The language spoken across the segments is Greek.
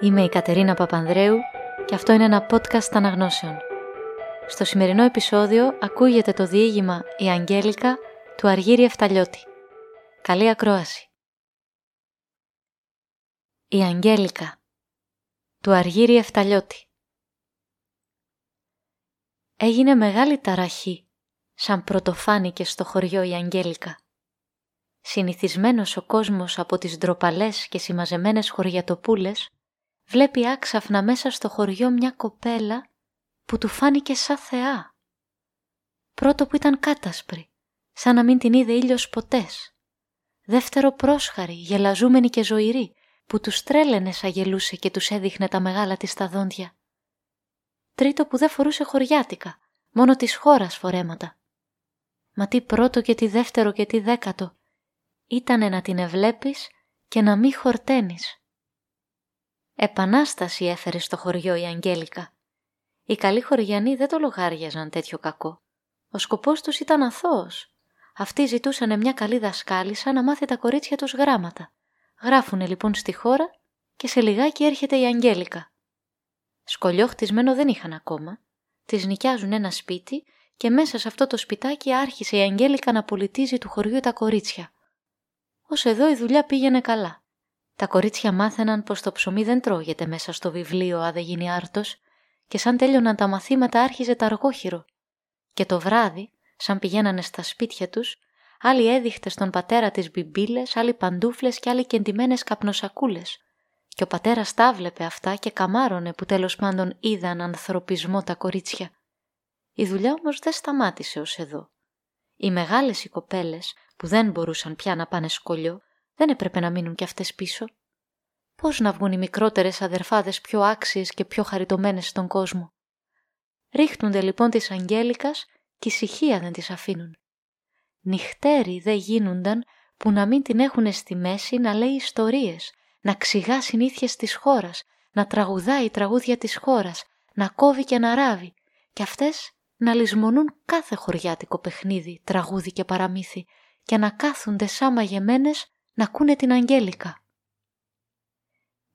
Είμαι η Κατερίνα Παπανδρέου και αυτό είναι ένα podcast αναγνώσεων. Στο σημερινό επεισόδιο ακούγεται το διήγημα «Η Αγγέλικα» του Αργύρι Εφταλιώτη. Καλή ακρόαση. «Η Αγγέλικα» του Αργύρι Εφταλιώτη. Έγινε μεγάλη ταραχή σαν πρωτοφάνηκε στο χωριό η Αγγέλικα. Συνηθισμένος ο κόσμος από τις ντροπαλές και συμμαζεμένες χωριατοπούλες βλέπει άξαφνα μέσα στο χωριό μια κοπέλα που του φάνηκε σαν θεά. Πρώτο που ήταν κάτασπρη, σαν να μην την είδε ήλιος ποτές. Δεύτερο πρόσχαρη, γελαζούμενη και ζωηρή, που τους τρέλαινε σαν γελούσε και τους έδειχνε τα μεγάλα της τα δόντια. Τρίτο που δεν φορούσε χωριάτικα, μόνο της χώρας φορέματα. Μα τι πρώτο και τι δεύτερο και τι δέκατο, ήτανε να την εβλέπεις και να μη χορταίνεις. Επανάσταση έφερε στο χωριό η Αγγέλικα. Οι καλοί χωριανοί δεν το λογάριαζαν τέτοιο κακό. Ο σκοπός τους ήταν αθώος. Αυτοί ζητούσαν μια καλή δασκάλισσα να μάθει τα κορίτσια τους γράμματα. Γράφουνε λοιπόν στη χώρα και σε λιγάκι έρχεται η Αγγέλικα. Σκολιό χτισμένο δεν είχαν ακόμα. Τη νοικιάζουν ένα σπίτι και μέσα σε αυτό το σπιτάκι άρχισε η Αγγέλικα να πολιτίζει του χωριού τα κορίτσια. Ω εδώ η δουλειά πήγαινε καλά. Τα κορίτσια μάθαιναν πως το ψωμί δεν τρώγεται μέσα στο βιβλίο «Α δεν γίνει άρτος» και σαν τέλειωναν τα μαθήματα άρχιζε τα αργόχειρο. Και το βράδυ, σαν πηγαίνανε στα σπίτια τους, άλλοι έδειχτες στον πατέρα τις μπιμπίλες, άλλοι παντούφλες και άλλοι κεντυμένες καπνοσακούλες. Και ο πατέρας τα βλέπε αυτά και καμάρωνε που τέλος πάντων είδαν ανθρωπισμό τα κορίτσια. Η δουλειά όμως δεν σταμάτησε ως εδώ. Οι μεγάλες οι κοπέλες, που δεν μπορούσαν πια να πάνε σκολιό, δεν έπρεπε να μείνουν κι αυτές πίσω. Πώς να βγουν οι μικρότερες αδερφάδες πιο άξιες και πιο χαριτωμένες στον κόσμο; Ρίχνονται λοιπόν της Αγγέλικας και ησυχία δεν τις αφήνουν. Νυχτέρι δεν γίνονταν που να μην την έχουν στη μέση να λέει ιστορίες, να ξηγά συνήθειες της χώρας, να τραγουδάει τραγούδια της χώρας, να κόβει και να ράβει και αυτές να λησμονούν κάθε χωριάτικο παιχνίδι, τραγούδι και παραμύθι και να κάθονται σαν μαγεμένες να ακούνε την Αγγέλικα.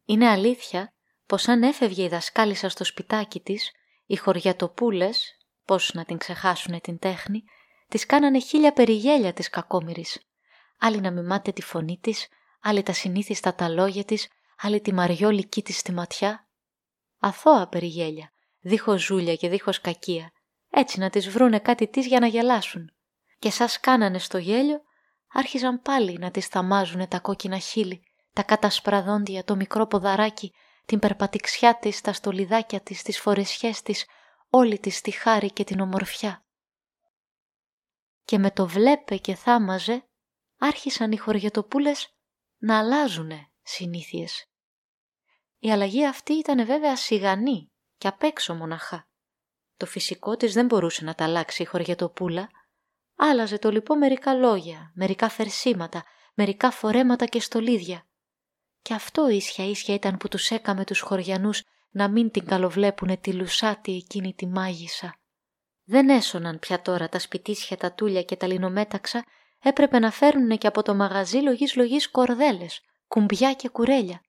Είναι αλήθεια πως αν έφευγε η δασκάλισσα στο σπιτάκι της, οι χωριατοπούλες, πώς να την ξεχάσουνε την τέχνη, τις κάνανε χίλια περιγέλια της κακόμυρης. Άλλοι να μιμάται τη φωνή της, άλλοι τα συνήθιστα τα λόγια της, άλλοι τη μαριόλικη της στη ματιά. Αθώα περιγέλια, δίχως ζούλια και δίχως κακία, έτσι να τις βρούνε κάτι της για να γελάσουν. Και σας κάνανε στο γέλιο άρχιζαν πάλι να τις θαμάζουν τα κόκκινα χείλη, τα κατασπραδόντια, το μικρό ποδαράκι, την περπατηξιά της, τα στολιδάκια της, τις φορεσιές της, όλη της τη χάρη και την ομορφιά. Και με το βλέπε και θάμαζε, άρχισαν οι χωριετοπούλες να αλλάζουνε συνήθειες. Η αλλαγή αυτή ήταν βέβαια σιγανή και απ' έξω μοναχά. Το φυσικό της δεν μπορούσε να τα αλλάξει η χωριετοπούλα, Άλλαζε το λοιπόν μερικά λόγια, μερικά θερσίματα, μερικά φορέματα και στολίδια. Και αυτό ίσια ίσια ήταν που τους έκαμε τους χωριανούς να μην την καλοβλέπουνε τη λουσάτη εκείνη τη μάγισσα. Δεν έσωναν πια τώρα τα σπιτίσια, τα τούλια και τα λινομέταξα, έπρεπε να φέρνουνε και από το μαγαζί λογής λογής κορδέλες, κουμπιά και κουρέλια.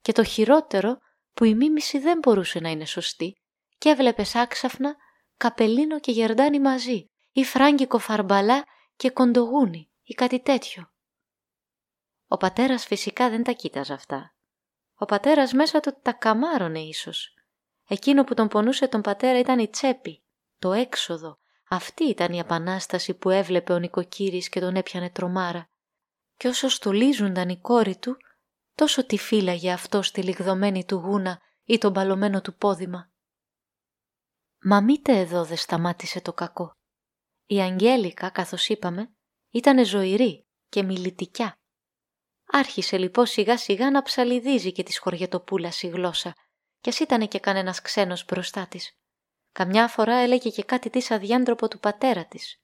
Και το χειρότερο που η μίμηση δεν μπορούσε να είναι σωστή και έβλεπες άξαφνα καπελίνο και γερντάνι μαζί, ή φράγκικο φαρμπαλά και κοντογούνι ή κάτι τέτοιο. Ο πατέρας φυσικά δεν τα κοίταζε αυτά. Ο πατέρας μέσα του τα καμάρωνε ίσως. Εκείνο που τον πονούσε τον πατέρα ήταν η τσέπη, το έξοδο. Αυτή ήταν η επανάσταση που έβλεπε ο νοικοκύρης και τον έπιανε τρομάρα. Και όσο στολίζονταν η κόρη του, τόσο τη φύλαγε αυτό στη λιγδωμένη του γούνα ή τον παλωμένο του πόδημα. Μα μήτε εδώ δεν σταμάτησε το κακό. Η Αγγέλικα, καθώς είπαμε, ήταν ζωηρή και μιλητικιά. Άρχισε λοιπόν σιγά σιγά να ψαλιδίζει και της χωριετοπούλα η γλώσσα, κι ας ήταν και κανένας ξένος μπροστά της. Καμιά φορά έλεγε και κάτι της αδιάντροπο του πατέρα της.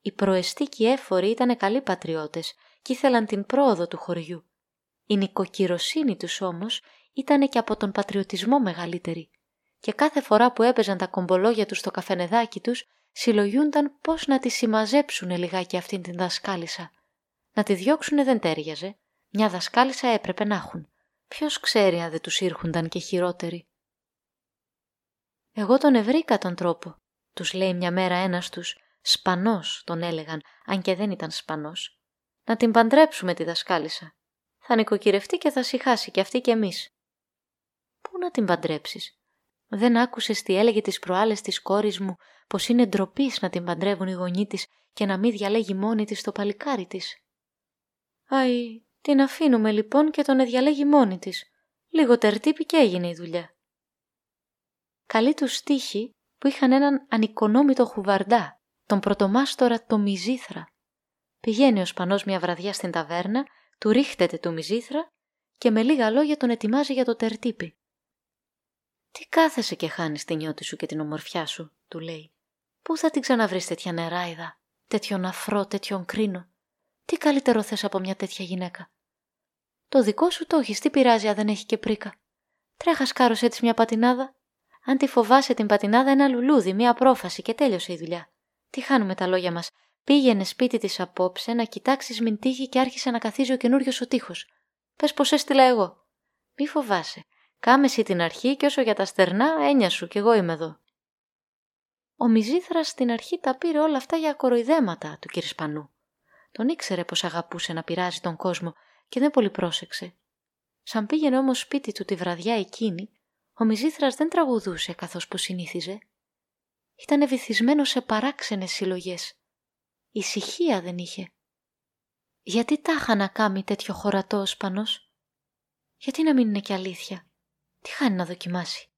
Οι προεστίκοι έφοροι ήταν καλοί πατριώτες και ήθελαν την πρόοδο του χωριού. Η νοικοκυροσύνη τους όμως ήταν και από τον πατριωτισμό μεγαλύτερη και κάθε φορά που έπαιζαν τα κομπολόγια τους στο καφενεδάκι τους συλλογιούνταν πώς να τη συμμαζέψουνε λιγάκι αυτήν την δασκάλισσα. Να τη διώξουνε δεν τέριαζε. Μια δασκάλισσα έπρεπε να έχουν. Ποιος ξέρει αν δεν τους ήρχονταν και χειρότεροι. «Εγώ τον ευρήκα τον τρόπο», τους λέει μια μέρα ένας τους, σπανός τον έλεγαν, αν και δεν ήταν σπανός. «Να την παντρέψουμε τη δασκάλισσα. Θα νοικοκυρευτεί και θα συχάσει και αυτή και εμείς». «Πού να την παντρέψεις», δεν άκουσες τι έλεγε τις προάλλες της κόρης μου πως είναι ντροπής να την παντρεύουν οι γονεί της και να μην διαλέγει μόνη της το παλικάρι της. Αϊ, την αφήνουμε λοιπόν και τον διαλέγει μόνη της. Λίγο τερτύπη και έγινε η δουλειά. Καλή τους στίχη που είχαν έναν ανικονόμητο χουβαρντά, τον πρωτομάστορα το Μιζήθρα. Πηγαίνει ο Σπανός μια βραδιά στην ταβέρνα, του ρίχτεται το Μιζήθρα και με λίγα λόγια τον ετοιμάζει για το τερτύπη. «Τι κάθεσαι και χάνεις την νιώτη σου και την ομορφιά σου», του λέει. «Πού θα την ξαναβρεις τέτοια νεράιδα, τέτοιον αφρό, τέτοιον κρίνο; Τι καλύτερο θες από μια τέτοια γυναίκα; Το δικό σου το έχεις, τι πειράζει αν δεν έχει και πρίκα; Τρέχας σκάρωσε έτσι μια πατινάδα; Αν τη φοβάσαι την πατινάδα ένα λουλούδι, μια πρόφαση και τέλειωσε η δουλειά. Τι χάνουμε τα λόγια μας. Πήγαινε σπίτι της απόψε να κοιτάξεις μην τύχει και άρχισε να καθίζει ο καινούριος ο τείχος. Πες πως έστειλα εγώ. Μη φοβάσαι. Κάμε εσύ την αρχή και όσο για τα στερνά, έννοια σου κι εγώ είμαι εδώ. Ο Μιζήθρας στην αρχή τα πήρε όλα αυτά για κοροϊδέματα του Σπανού. Τον ήξερε πως αγαπούσε να πειράζει τον κόσμο και δεν πολύ πρόσεξε. Σαν πήγαινε όμως σπίτι του τη βραδιά εκείνη, ο Μιζήθρας δεν τραγουδούσε καθώς πως συνήθιζε. Ήταν ευηθισμένο σε παράξενες συλλογές. Ησυχία δεν είχε. Γιατί τάχα να κάνει τέτοιο χωρατό ο Σπανός; Γιατί να μην είναι και αλήθεια; Τι χάνει να δοκιμάσει;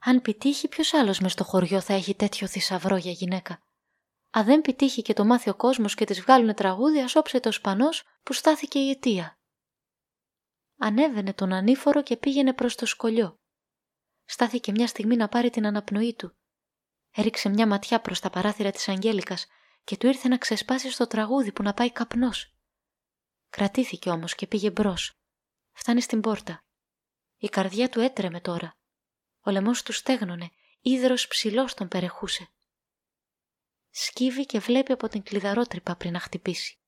Αν πετύχει, ποιος άλλος μες στο χωριό θα έχει τέτοιο θησαυρό για γυναίκα; Αν δεν πετύχει και το μάθει ο κόσμος και της βγάλουν τραγούδια, σώψε το σπανός που στάθηκε η αιτία. Ανέβαινε τον ανήφορο και πήγαινε προς το σκολιό. Στάθηκε μια στιγμή να πάρει την αναπνοή του. Έριξε μια ματιά προς τα παράθυρα της Αγγέλικας και του ήρθε να ξεσπάσει στο τραγούδι που να πάει καπνός. Κρατήθηκε όμως και πήγε μπρος. Φτάνει στην πόρτα. Η καρδιά του έτρεμε τώρα. Ο λαιμός του στέγνωνε, ίδρος ψηλός τον περεχούσε. Σκύβει και βλέπει από την κλειδαρότρυπα πριν να χτυπήσει.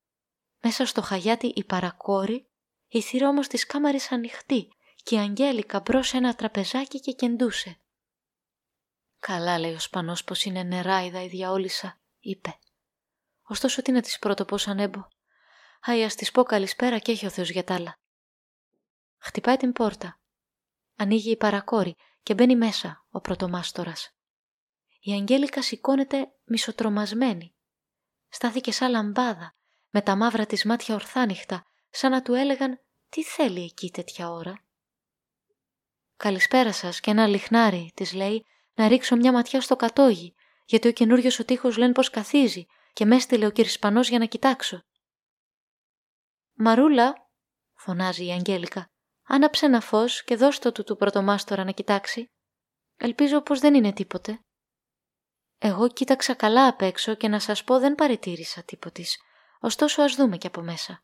Μέσα στο χαγιάτι η παρακόρη, η θύρα όμως της κάμαρης ανοιχτή και η Αγγέλικα μπρος ένα τραπεζάκι και κεντούσε. «Καλά», λέει ο Σπανός, πως είναι νεράιδα η διαόλυσα, είπε. Ωστόσο τι να της πρώτο πώς ανέμπω. Αϊ, ας της πω καλησπέρα και έχει ο Θεός για τ' άλλα. Χτυπάει την πόρτα. Ανοίγει η παρακόρη και μπαίνει μέσα ο πρωτομάστορας. Η Αγγέλικα σηκώνεται μισοτρομασμένη. Στάθηκε σαν λαμπάδα, με τα μαύρα της μάτια ορθάνυχτα, σαν να του έλεγαν «Τι θέλει εκεί τέτοια ώρα» «Καλησπέρα σας και ένα λιχνάρι», της λέει, «να ρίξω μια ματιά στο κατόγι, γιατί ο καινούριος ο τείχος λένε πως καθίζει και με έστειλε ο Κυρσπανός για να κοιτάξω». «Μαρούλα», φωνάζει η Αγγέλικα, Άναψε ένα φως και δώστο του του πρωτομάστορα να κοιτάξει. Ελπίζω πως δεν είναι τίποτε. Εγώ κοίταξα καλά απ' έξω και να σας πω δεν παρετήρησα τίποτης, ωστόσο ας δούμε και από μέσα.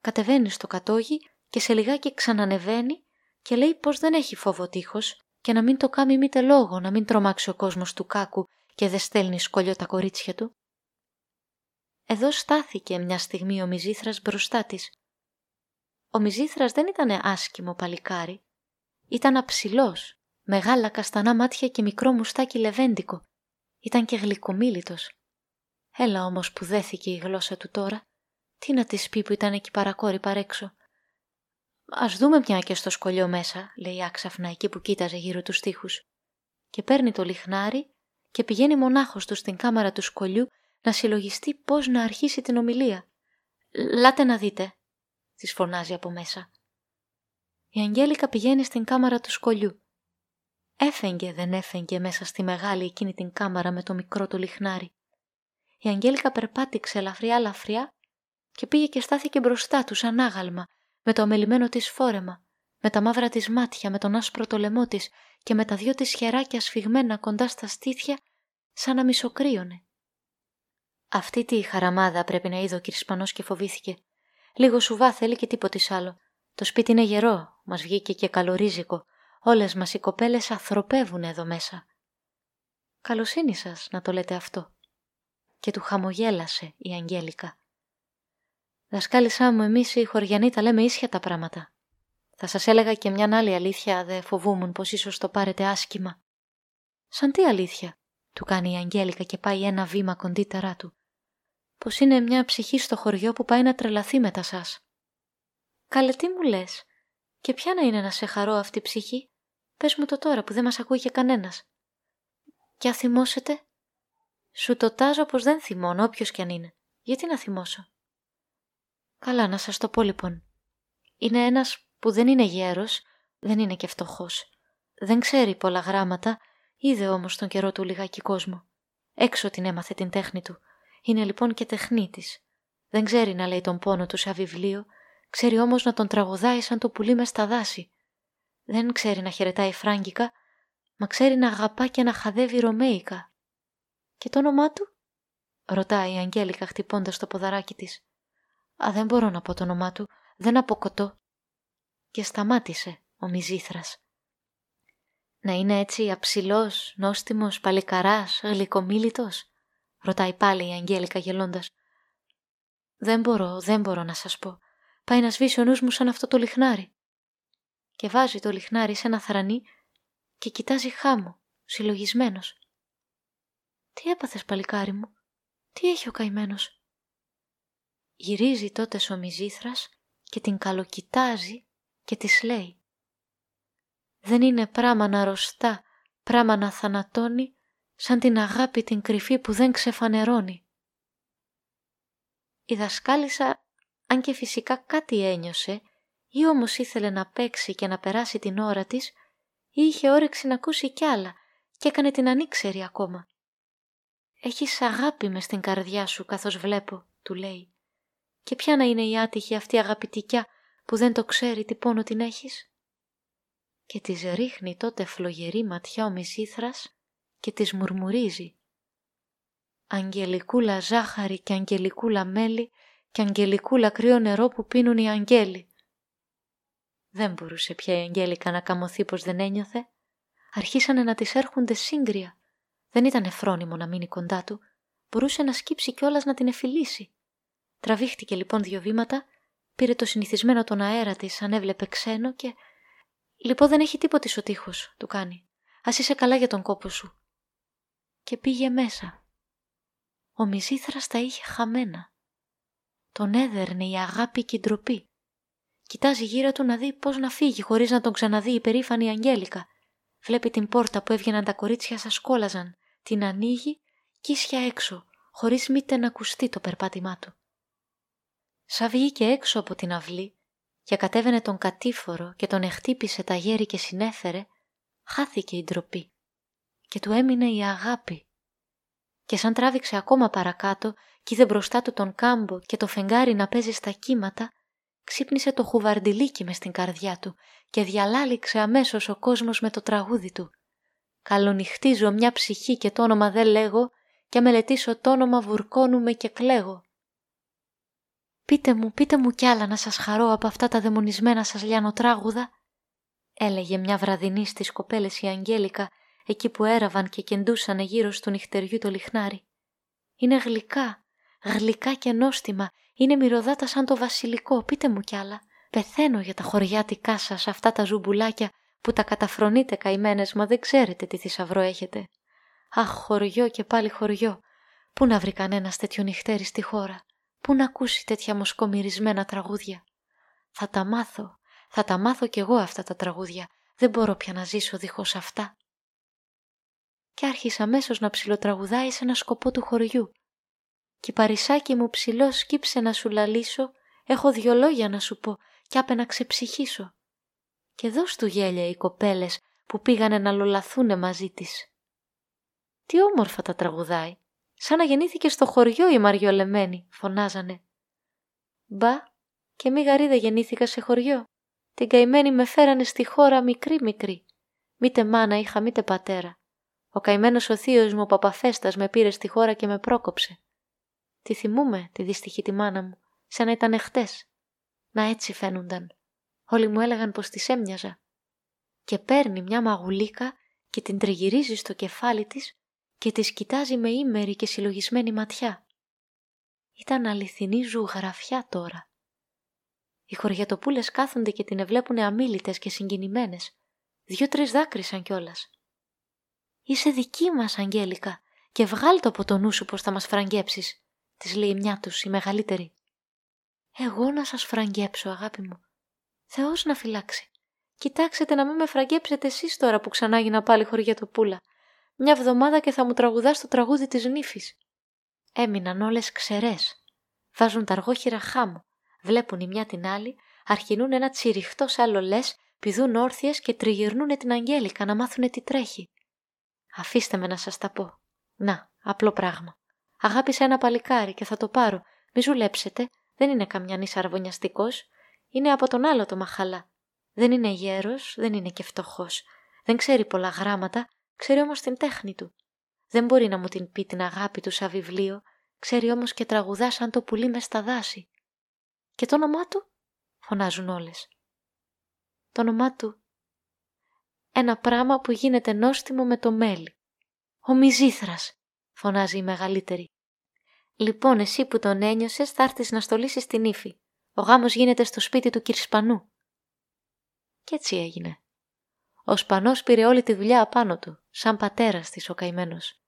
Κατεβαίνει στο κατόγι και σε λιγάκι ξανανεβαίνει και λέει πως δεν έχει φόβο τείχος και να μην το κάνει μήτε λόγο, να μην τρομάξει ο κόσμος του κάκου και δεν στέλνει σκολιό τα κορίτσια του. Εδώ στάθηκε μια στιγμή ο Μιζήθρας μπροστά της ο Μιζήθρας δεν ήταν άσκημο παλικάρι. Ήταν αψηλός, μεγάλα καστανά μάτια και μικρό μουστάκι λεβέντικο. Ήταν και γλυκομίλητος. Έλα όμως που δέθηκε η γλώσσα του τώρα. Τι να της πει που ήταν εκεί παρακόρη παρέξω. Ας δούμε μια και στο σκολιό μέσα, λέει άξαφνα εκεί που κοίταζε γύρω τους τοίχους. Και παίρνει το λιχνάρι και πηγαίνει μονάχος του στην κάμαρα του σκολιού να συλλογιστεί πώς να αρχίσει την ομιλία. «Λάτε να δείτε», της φωνάζει από μέσα. Η Αγγέλικα πηγαίνει στην κάμαρα του σκολιού. Έφεγγε δεν έφεγγε μέσα στη μεγάλη εκείνη την κάμαρα με το μικρό του λιχνάρι. Η Αγγέλικα περπάτηξε ελαφριά ελαφριά και πήγε και στάθηκε μπροστά του σαν άγαλμα, με το αμελημένο της φόρεμα, με τα μαύρα της μάτια, με τον άσπρο το λαιμό της και με τα δυο της χεράκια σφιγμένα κοντά στα στήθια, σαν να μισοκρύωνε. Αυτή τη χαραμάδα πρέπει να είδε ο Κυρσπανός και φοβήθηκε. Λίγο σουβά θέλει και τίποτε άλλο. Το σπίτι είναι γερό, μας βγήκε και καλορίζικο. Όλες μας οι κοπέλες ανθρωπεύουν εδώ μέσα. Καλοσύνη σας να το λέτε αυτό. Και του χαμογέλασε η Αγγέλικα. Δασκάλισά μου, εμείς οι χωριανοί τα λέμε ίσια τα πράγματα. Θα σας έλεγα και μια άλλη αλήθεια, δε φοβούμουν πως ίσως το πάρετε άσχημα. Σαν τι αλήθεια, του κάνει η Αγγέλικα και πάει ένα βήμα κοντύτερά του. Πως είναι μια ψυχή στο χωριό που πάει να τρελαθεί μετά σας. Καλέ τι μου λες, και ποια να είναι να σε χαρώ αυτή η ψυχή, πες μου το τώρα που δεν μας ακούει και κανένας. Και αν θυμώσετε, σου το τάζω πως δεν θυμώνω όποιος κι αν είναι. Γιατί να θυμώσω; Καλά, να σας το πω λοιπόν. Είναι ένας που δεν είναι γέρος, δεν είναι και φτωχός. Δεν ξέρει πολλά γράμματα, είδε όμως τον καιρό του λιγάκι κόσμο. Έξω την έμαθε την τέχνη του. Είναι λοιπόν και τεχνίτης. Δεν ξέρει να λέει τον πόνο του σαν βιβλίο, ξέρει όμως να τον τραγουδάει σαν το πουλί μες στα δάση. Δεν ξέρει να χαιρετάει φράγκικα, μα ξέρει να αγαπά και να χαδεύει ρωμαίικα. Και το όνομά του; ρωτάει η Αγγέλικα χτυπώντας το ποδαράκι της. «Α, δεν μπορώ να πω το όνομά του, δεν αποκοτώ». Και σταμάτησε ο Μιζήθρας. «Να είναι έτσι αψηλός, νόστιμος, παλικαράς, γλυκομίλητος» ρωτάει πάλι η Αγγέλικα γελώντας. «Δεν μπορώ, δεν μπορώ να σας πω. Πάει να σβήσει ο νους μου σαν αυτό το λιχνάρι». Και βάζει το λιχνάρι σε ένα θρανί και κοιτάζει χάμω, συλλογισμένος. «Τι έπαθες παλικάρι μου, τι έχει ο καημένος» Γυρίζει τότε ο Μιζήθρας και την καλοκοιτάζει και της λέει «Δεν είναι πράμα να ρωστά, πράμα να θανατώνει, σαν την αγάπη την κρυφή που δεν ξεφανερώνει». Η δασκάλισσα, αν και φυσικά κάτι ένιωσε, ή όμως ήθελε να παίξει και να περάσει την ώρα της, ή είχε όρεξη να ακούσει κι άλλα και έκανε την ανήξερη ακόμα. «Έχεις αγάπη μες στην καρδιά σου καθώς βλέπω», του λέει. Και ποια να είναι η άτυχη αυτή αγαπητικιά που δεν το ξέρει τι πόνο την έχεις; Και της ρίχνει τότε φλογερή ματιά ο Μισήθρας και της μουρμουρίζει. Αγγελικούλα ζάχαρη και αγγελικούλα μέλι και αγγελικούλα κρύο νερό που πίνουν οι αγγέλοι. Δεν μπορούσε πια η Αγγέλικα να καμωθεί πως δεν ένιωθε. Αρχίσανε να της έρχονται σύγκρια. Δεν ήταν εφρόνιμο να μείνει κοντά του. Μπορούσε να σκύψει κιόλας να την εφιλήσει. Τραβήχτηκε λοιπόν δύο βήματα, πήρε το συνηθισμένο τον αέρα της, αν έβλεπε ξένο και... «Λοιπόν δεν έχει τίποτη ο τείχος», του κάνει. «Ας είσαι καλά για τον κόπο σου». Και πήγε μέσα. Ο Μιζήθρας τα είχε χαμένα. Τον έδερνε η αγάπη και η ντροπή. Κοιτάζει γύρω του να δει πώς να φύγει χωρίς να τον ξαναδεί η περήφανη Αγγέλικα. Βλέπει την πόρτα που έβγαιναν τα κορίτσια σας κόλαζαν. Την ανοίγει και ίσια έξω, χωρίς μήτε να ακουστεί το περπάτημά του. Σα βγήκε έξω από την αυλή και κατέβαινε τον κατήφορο και τον εχτύπησε τα γέρι και συνέφερε, χάθηκε η ντροπή και του έμεινε η αγάπη. Και σαν τράβηξε ακόμα παρακάτω κι είδε μπροστά του τον κάμπο και το φεγγάρι να παίζει στα κύματα, ξύπνησε το χουβαρντιλίκι μες στην καρδιά του και διαλάληξε αμέσως ο κόσμος με το τραγούδι του. Καλονυχτίζω μια ψυχή και το όνομα δεν λέγω και μελετήσω το όνομα βουρκώνουμε και κλαίγω. «Πείτε μου, πείτε μου κι άλλα να σας χαρώ από αυτά τα δαιμονισμένα σας λιανοτράγουδα», έλεγε μια βραδινή στις κοπέλες η Αγγέλικα, εκεί που έραβαν και κεντούσαν γύρω του νυχτεριού το λιχνάρι. «Είναι γλυκά, γλυκά και νόστιμα, είναι μυρωδάτα σαν το βασιλικό, πείτε μου κι άλλα. Πεθαίνω για τα χωριάτικά σας, αυτά τα ζουμπουλάκια που τα καταφρονείτε καημένες, μα δεν ξέρετε τι θησαυρό έχετε. Αχ, χωριό και πάλι χωριό. Πού να βρει κανένας τέτοιο νυχτέρι στη χώρα; Πού να ακούσει τέτοια μοσκομυρισμένα τραγούδια; Θα τα μάθω, θα τα μάθω κι εγώ αυτά τα τραγούδια. Δεν μπορώ πια να ζήσω δίχως αυτά. Και άρχισα αμέσως να ψιλοτραγουδάει σε ένα σκοπό του χωριού. Κι παρισάκι μου ψηλό σκύψε να σου λαλήσω, έχω δυο λόγια να σου πω κι άπε να ξεψυχήσω. Και δώσ' του γέλια οι κοπέλες που πήγανε να λολαθούνε μαζί της. Τι όμορφα τα τραγουδάει σαν να γεννήθηκε στο χωριό η Μαριολεμένη, φωνάζανε. Μπα, και μη γαρίδα γεννήθηκα σε χωριό. Την καημένη με φέρανε στη χώρα μικρή μικρή. Μήτε μάνα είχα, μήτε πατέρα. Ο καημένος ο θείος μου ο Παπαφέστα με πήρε στη χώρα και με πρόκοψε. Τη θυμούμε τη δυστυχή τη μάνα μου, σαν να ήταν χτες. Να έτσι φαίνονταν. Όλοι μου έλεγαν πως της έμοιαζα. Και παίρνει μια μαγουλίκα και την τριγυρίζει στο κεφάλι της και τις κοιτάζει με ήμερη και συλλογισμένη ματιά. Ήταν αληθινή ζωγραφιά τώρα. Οι χωριατοπούλες κάθονται και την εβλέπουν αμήλυτες και συγκινημένες. Δυο-τρεις δάκρυσαν κιόλας. «Είσαι δική μας, Αγγέλικα, και βγάλ το από το νου σου πως θα μας φραγκέψεις», της λέει μια τους η μεγαλύτερη. «Εγώ να σας φραγκέψω, αγάπη μου. Θεός να φυλάξει. Κοιτάξτε να μην με φραγκέψετε εσείς τώρα που ξανά γίνα πάλι χωριατοπούλα. Μια βδομάδα και θα μου τραγουδάς το τραγούδι της νύφης. Έμειναν όλες ξερές. Βάζουν τα αργόχειρα χάμω. Βλέπουν η μια την άλλη, αρχινούν ένα τσιριχτό άλλο λες, πηδούν όρθιες και τριγυρνούν την Αγγέλικα να μάθουν τι τρέχει. Αφήστε με να σας τα πω. Να, απλό πράγμα. Αγάπησα ένα παλικάρι και θα το πάρω. Μη ζουλέψετε, δεν είναι καμιά νης αρβωνιαστικός. Είναι από τον άλλο το μαχαλά. Δεν είναι γέρος, δεν είναι και φτωχός. Δεν ξέρει πολλά γράμματα, ξέρει όμως την τέχνη του. Δεν μπορεί να μου την πει την αγάπη του σαν βιβλίο, ξέρει όμως και τραγουδά σαν το πουλί μες στα δάση. Και το όνομά του, φωνάζουν όλες. Το όνομά του, ένα πράγμα που γίνεται νόστιμο με το μέλι. Ο Μιζήθρας, φωνάζει η μεγαλύτερη. Λοιπόν, εσύ που τον ένιωσες θα έρθεις να στολίσεις την ύφη. Ο γάμος γίνεται στο σπίτι του Κυρσπανού. Κι έτσι έγινε. Ο Σπανός πήρε όλη τη δουλειά απάνω του, σαν πατέρας της ο καημένος.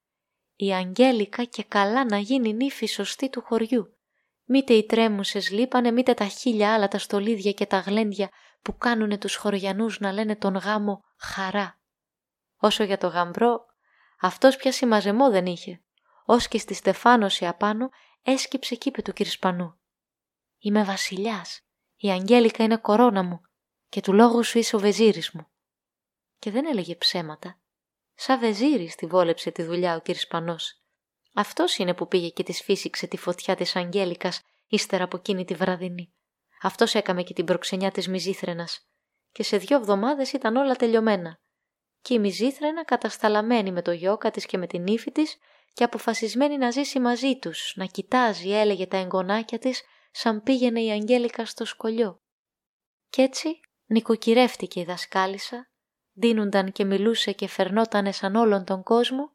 Η Αγγέλικα και καλά να γίνει νύφη σωστή του χωριού. Μήτε οι τρέμουσες λείπανε, μήτε τα χίλια άλλα τα στολίδια και τα γλέντια που κάνουνε τους χωριανούς να λένε τον γάμο χαρά. Όσο για το γαμπρό, αυτός πια συμμαζεμό δεν είχε. Ως και στη στεφάνωση απάνω έσκυψε κήπη του Κυρσπανού. Είμαι βασιλιάς, η Αγγέλικα είναι κορώνα μου και του λόγου σου είσαι ο βεζίρης μου. Και δεν έλεγε ψέματα. Σαν βεζίρης τη βόλεψε τη δουλειά ο Κυρσπανός. Αυτός είναι που πήγε και της φύσηξε τη φωτιά της Αγγέλικας ύστερα από εκείνη τη βραδινή. Αυτός έκαμε και την προξενιά της Μιζήθρενας. Και σε δύο εβδομάδες ήταν όλα τελειωμένα. Και η Μιζήθρενα κατασταλαμένη με το γιόκα της και με την ύφη της και αποφασισμένη να ζήσει μαζί τους, να κοιτάζει, έλεγε τα εγγονάκια της, σαν πήγαινε η Αγγέλικα στο σκολιό. Κι έτσι νοικοκυρεύτηκε η δασκάλισσα, δίνονταν και μιλούσε και φερνότανε σαν όλον τον κόσμο,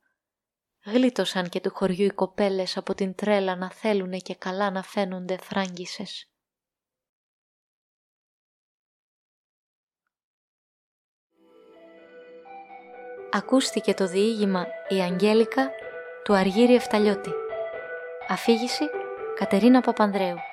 γλίτωσαν και του χωριού οι κοπέλες από την τρέλα να θέλουνε και καλά να φαίνονται φράγκισες. Ακούστηκε το διήγημα «Η Αγγέλικα» του Αργύρι Εφταλιώτη. Αφήγηση Κατερίνα Παπανδρέου.